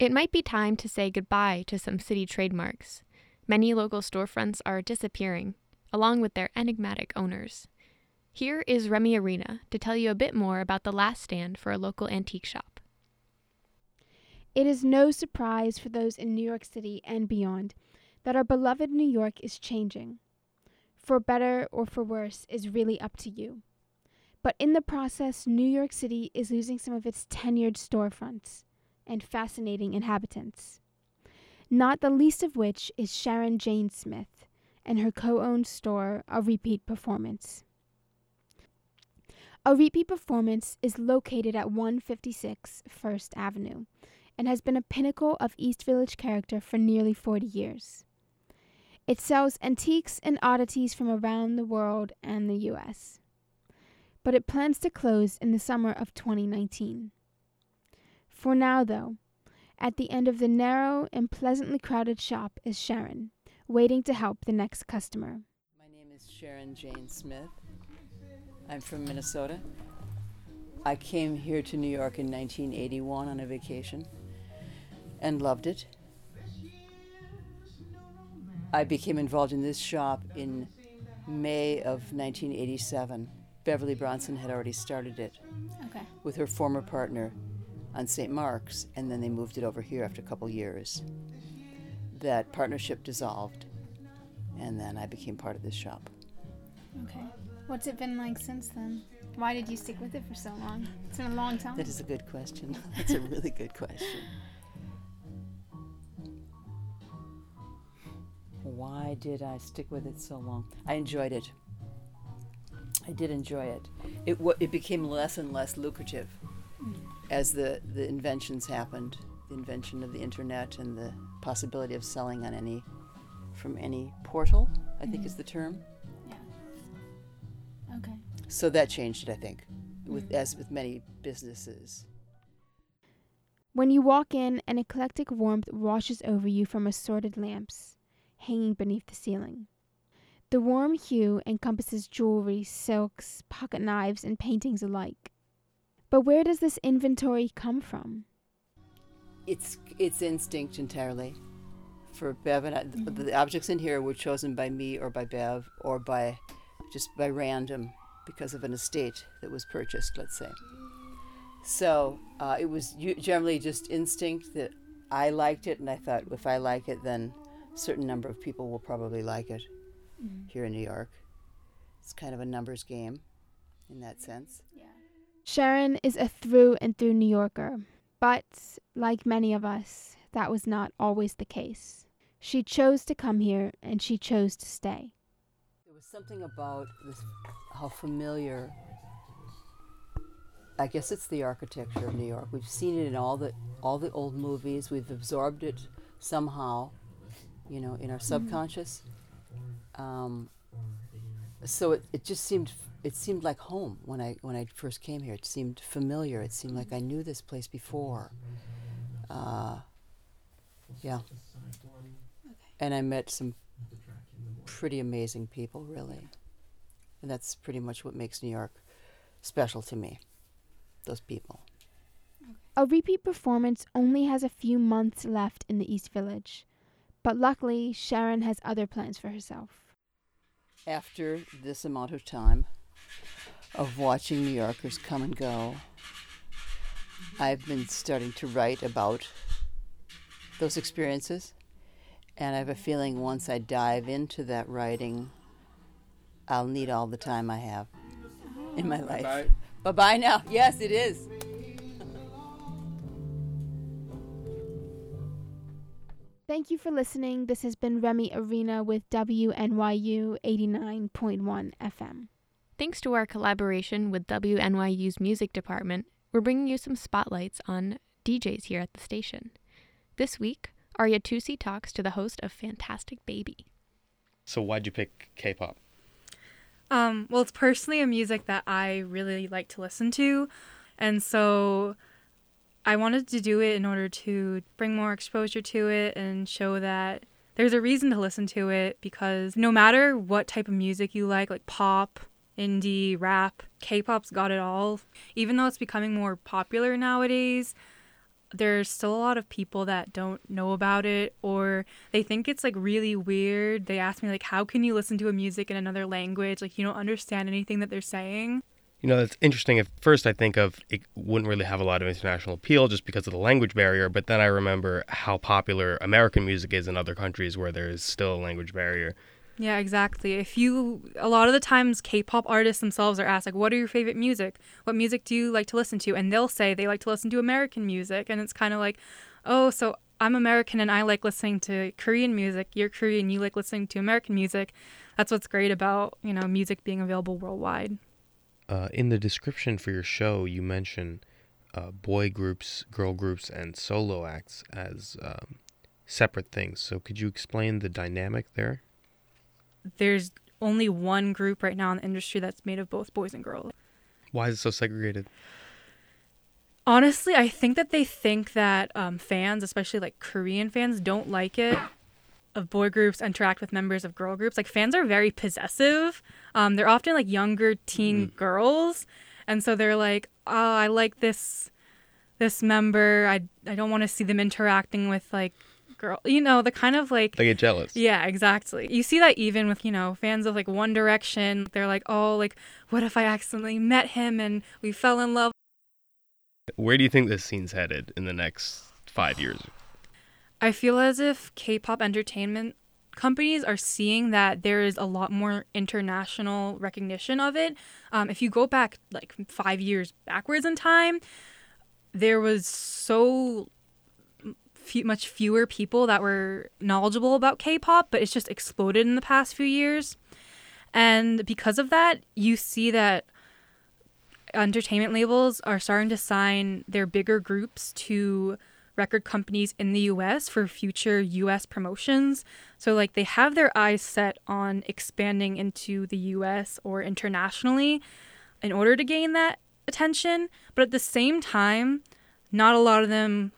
It might be time to say goodbye to some city trademarks. Many local storefronts are disappearing, along with their enigmatic owners. Here is Remie Arena to tell you a bit more about the last stand for a local antique shop. It is no surprise for those in New York City and beyond that our beloved New York is changing. For better or for worse is really up to you. But in the process, New York City is losing some of its tenured storefronts and fascinating inhabitants. Not the least of which is Sharon Jane Smith and her co owned store, A Repeat Performance. A Repeat Performance is located at 156 First Avenue and has been a pinnacle of East Village character for nearly 40 years. It sells antiques and oddities from around the world and the U.S., but it plans to close in the summer of 2019. For now, though, at the end of the narrow and pleasantly crowded shop is Sharon, waiting to help the next customer. My name is Sharon Jane Smith. I'm from Minnesota. I came here to New York in 1981 on a vacation and loved it. I became involved in this shop in May of 1987. Beverly Bronson had already started it Okay. with her former partner on St. Mark's, and then they moved it over here after a couple years. That partnership dissolved, and then I became part of this shop. Okay. What's it been like since then? Why did you stick with it for so long? It's been a long time. That is a good question. That's a really good question. Why did I stick with it so long? I enjoyed it. I did enjoy it. It wa it became less and less lucrative as the the inventions happened. The invention of the internet and the possibility of selling on any from any portal, I think mm-hmm. is the term. Yeah. Okay. So that changed it, I think, with mm-hmm. as with many businesses. When you walk in, an eclectic warmth washes over you from assorted lamps hanging beneath the ceiling. The warm hue encompasses jewelry, silks, pocket knives, and paintings alike. But where does this inventory come from? It's it's instinct entirely. For Bev and I, th- the objects in here were chosen by me or by Bev or by just by random because of an estate that was purchased. Let's say. So uh, it was generally just instinct that I liked it, and I thought if I like it, then a certain number of people will probably like it here in New York. It's kind of a numbers game, in that sense. Sharon is a through and through New Yorker, but like many of us, that was not always the case. She chose to come here and she chose to stay. There was something about this, how familiar. I guess it's the architecture of New York. We've seen it in all the all the old movies. We've absorbed it somehow, you know, in our subconscious. Um, so it, it just seemed it seemed like home when I when I first came here. It seemed familiar. It seemed like I knew this place before. Uh, yeah. And I met some pretty amazing people, really. And that's pretty much what makes New York special to me. Those people. A repeat performance only has a few months left in the East Village, but luckily Sharon has other plans for herself. After this amount of time of watching New Yorkers come and go, I've been starting to write about those experiences. And I have a feeling once I dive into that writing, I'll need all the time I have in my life. Bye bye now. Yes, it is. Thank you for listening. This has been Remie Arena with WNYU 89.1 FM. Thanks to our collaboration with WNYU's music department, we're bringing you some spotlights on DJs here at the station. This week, Arya Tousi talks to the host of Fantastic Baby. So why'd you pick K-pop? Um, well, it's personally a music that I really like to listen to, and so I wanted to do it in order to bring more exposure to it and show that there's a reason to listen to it because no matter what type of music you like, like pop, indie, rap, K-pop's got it all. Even though it's becoming more popular nowadays, there's still a lot of people that don't know about it or they think it's like really weird. They ask me like how can you listen to a music in another language? Like you don't understand anything that they're saying. You know, that's interesting. At first, I think of it wouldn't really have a lot of international appeal just because of the language barrier. But then I remember how popular American music is in other countries where there is still a language barrier. Yeah, exactly. If you, a lot of the times, K pop artists themselves are asked, like, what are your favorite music? What music do you like to listen to? And they'll say they like to listen to American music. And it's kind of like, oh, so I'm American and I like listening to Korean music. You're Korean, you like listening to American music. That's what's great about, you know, music being available worldwide. Uh, in the description for your show, you mention uh, boy groups, girl groups, and solo acts as um, separate things. So could you explain the dynamic there? There's only one group right now in the industry that's made of both boys and girls. Why is it so segregated? Honestly, I think that they think that um, fans, especially like Korean fans, don't like it of boy groups interact with members of girl groups. Like fans are very possessive. Um, they're often like younger teen mm. girls, and so they're like, "Oh, I like this this member. I I don't want to see them interacting with like girl. You know, the kind of like they get jealous. Yeah, exactly. You see that even with you know fans of like One Direction. They're like, "Oh, like what if I accidentally met him and we fell in love?" Where do you think this scene's headed in the next five years? I feel as if K pop entertainment companies are seeing that there is a lot more international recognition of it. Um, if you go back like five years backwards in time, there was so few, much fewer people that were knowledgeable about K pop, but it's just exploded in the past few years. And because of that, you see that entertainment labels are starting to sign their bigger groups to record companies in the US for future US promotions. So, like, they have their eyes set on expanding into the US or internationally in order to gain that attention. But at the same time, not a lot of them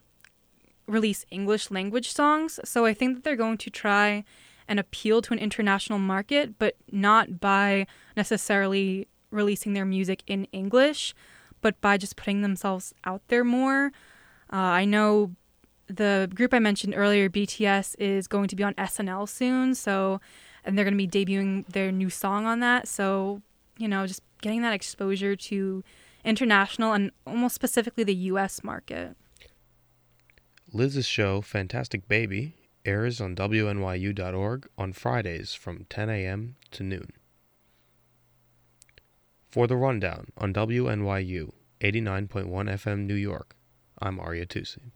release English language songs. So, I think that they're going to try and appeal to an international market, but not by necessarily releasing their music in English, but by just putting themselves out there more. Uh, I know the group I mentioned earlier, BTS, is going to be on SNL soon. So, and they're going to be debuting their new song on that. So, you know, just getting that exposure to international and almost specifically the U.S. market. Liz's show, Fantastic Baby, airs on WNYU.org on Fridays from 10 a.m. to noon. For the rundown on WNYU 89.1 FM New York, I'm Arya Tousi.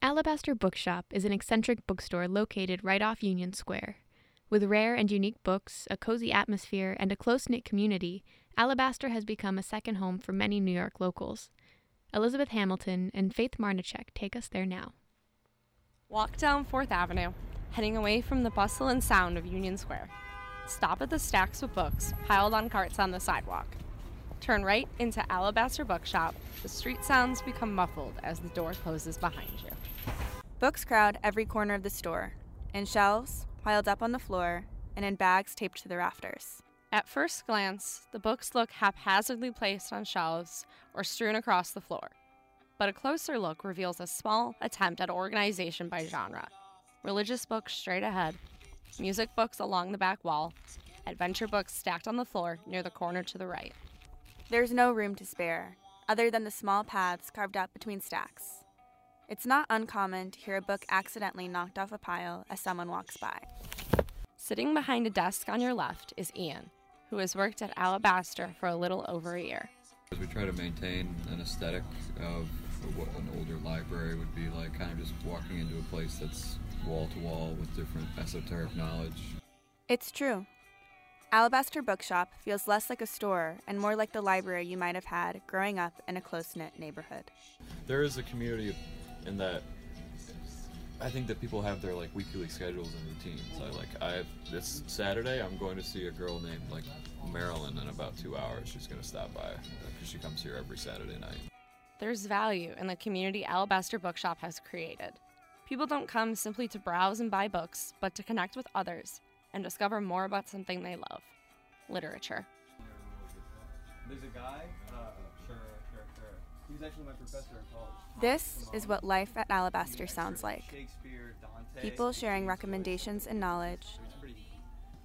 Alabaster Bookshop is an eccentric bookstore located right off Union Square. With rare and unique books, a cozy atmosphere, and a close knit community, Alabaster has become a second home for many New York locals. Elizabeth Hamilton and Faith Marnecheck take us there now. Walk down Fourth Avenue, heading away from the bustle and sound of Union Square. Stop at the stacks of books piled on carts on the sidewalk. Turn right into Alabaster Bookshop. The street sounds become muffled as the door closes behind you. Books crowd every corner of the store, in shelves, piled up on the floor, and in bags taped to the rafters. At first glance, the books look haphazardly placed on shelves or strewn across the floor. But a closer look reveals a small attempt at organization by genre. Religious books straight ahead, music books along the back wall, adventure books stacked on the floor near the corner to the right. There's no room to spare, other than the small paths carved out between stacks. It's not uncommon to hear a book accidentally knocked off a pile as someone walks by. Sitting behind a desk on your left is Ian, who has worked at Alabaster for a little over a year. We try to maintain an aesthetic of what an older library would be like, kind of just walking into a place that's wall to wall with different esoteric knowledge. It's true. Alabaster Bookshop feels less like a store and more like the library you might have had growing up in a close knit neighborhood. There is a community in that I think that people have their like weekly schedules and routines. I like I have this Saturday I'm going to see a girl named like Marilyn in about two hours. She's gonna stop by uh, because she comes here every Saturday night. There's value in the community Alabaster Bookshop has created. People don't come simply to browse and buy books, but to connect with others and discover more about something they love literature. There's a guy, This is what life at Alabaster sounds like. People sharing recommendations and knowledge,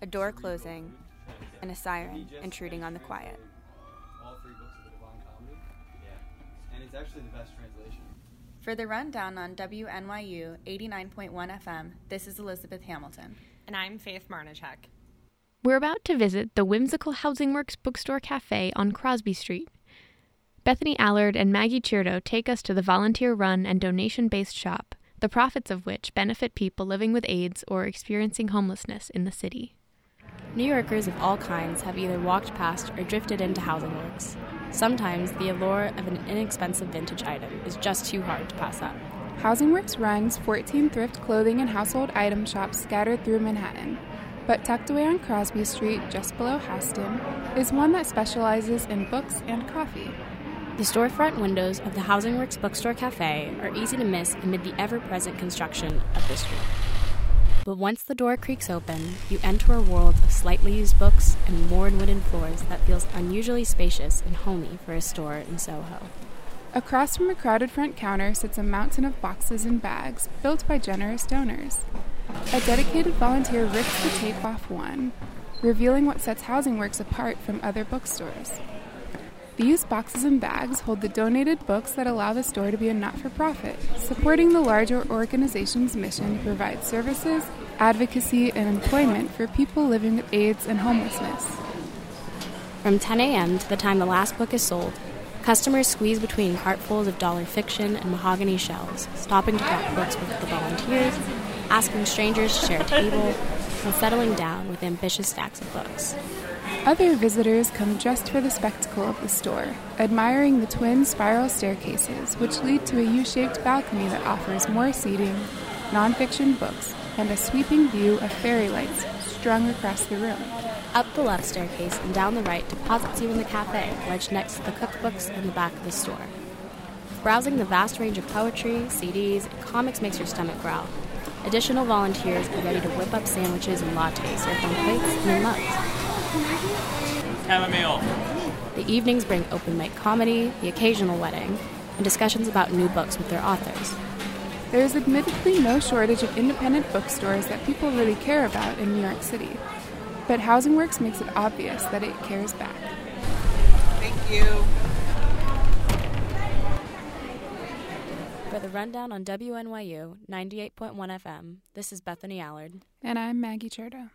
a door closing, and a siren intruding on the quiet. And it's actually the best translation. For the rundown on WNYU 89.1 FM, this is Elizabeth Hamilton. And I'm Faith Marnecheck. We're about to visit the whimsical Housing Works Bookstore Cafe on Crosby Street. Bethany Allard and Maggie Chirdo take us to the volunteer run and donation based shop, the profits of which benefit people living with AIDS or experiencing homelessness in the city. New Yorkers of all kinds have either walked past or drifted into Housing Works. Sometimes the allure of an inexpensive vintage item is just too hard to pass up. Housing Works runs 14 thrift clothing and household item shops scattered through Manhattan. But tucked away on Crosby Street, just below Houston, is one that specializes in books and coffee. The storefront windows of the Housing Works Bookstore Cafe are easy to miss amid the ever present construction of the street. But once the door creaks open, you enter a world of slightly used books and worn wooden floors that feels unusually spacious and homey for a store in Soho. Across from a crowded front counter sits a mountain of boxes and bags built by generous donors. A dedicated volunteer rips the tape off one, revealing what sets Housing Works apart from other bookstores. These boxes and bags hold the donated books that allow the store to be a not for profit, supporting the larger organization's mission to provide services, advocacy, and employment for people living with AIDS and homelessness. From 10 a.m. to the time the last book is sold, customers squeeze between cartfuls of dollar fiction and mahogany shelves, stopping to grab books with the volunteers, asking strangers to share a table, and settling down with ambitious stacks of books. Other visitors come just for the spectacle of the store, admiring the twin spiral staircases, which lead to a U shaped balcony that offers more seating, nonfiction books, and a sweeping view of fairy lights strung across the room. Up the left staircase and down the right deposits you in the cafe, wedged next to the cookbooks in the back of the store. Browsing the vast range of poetry, CDs, and comics makes your stomach growl. Additional volunteers are ready to whip up sandwiches and lattes served on plates and mugs. Have a meal. The evenings bring open mic comedy, the occasional wedding, and discussions about new books with their authors. There is admittedly no shortage of independent bookstores that people really care about in New York City, but Housing Works makes it obvious that it cares back. Thank you. For the rundown on WNYU 98.1 FM, this is Bethany Allard. And I'm Maggie Chirdo.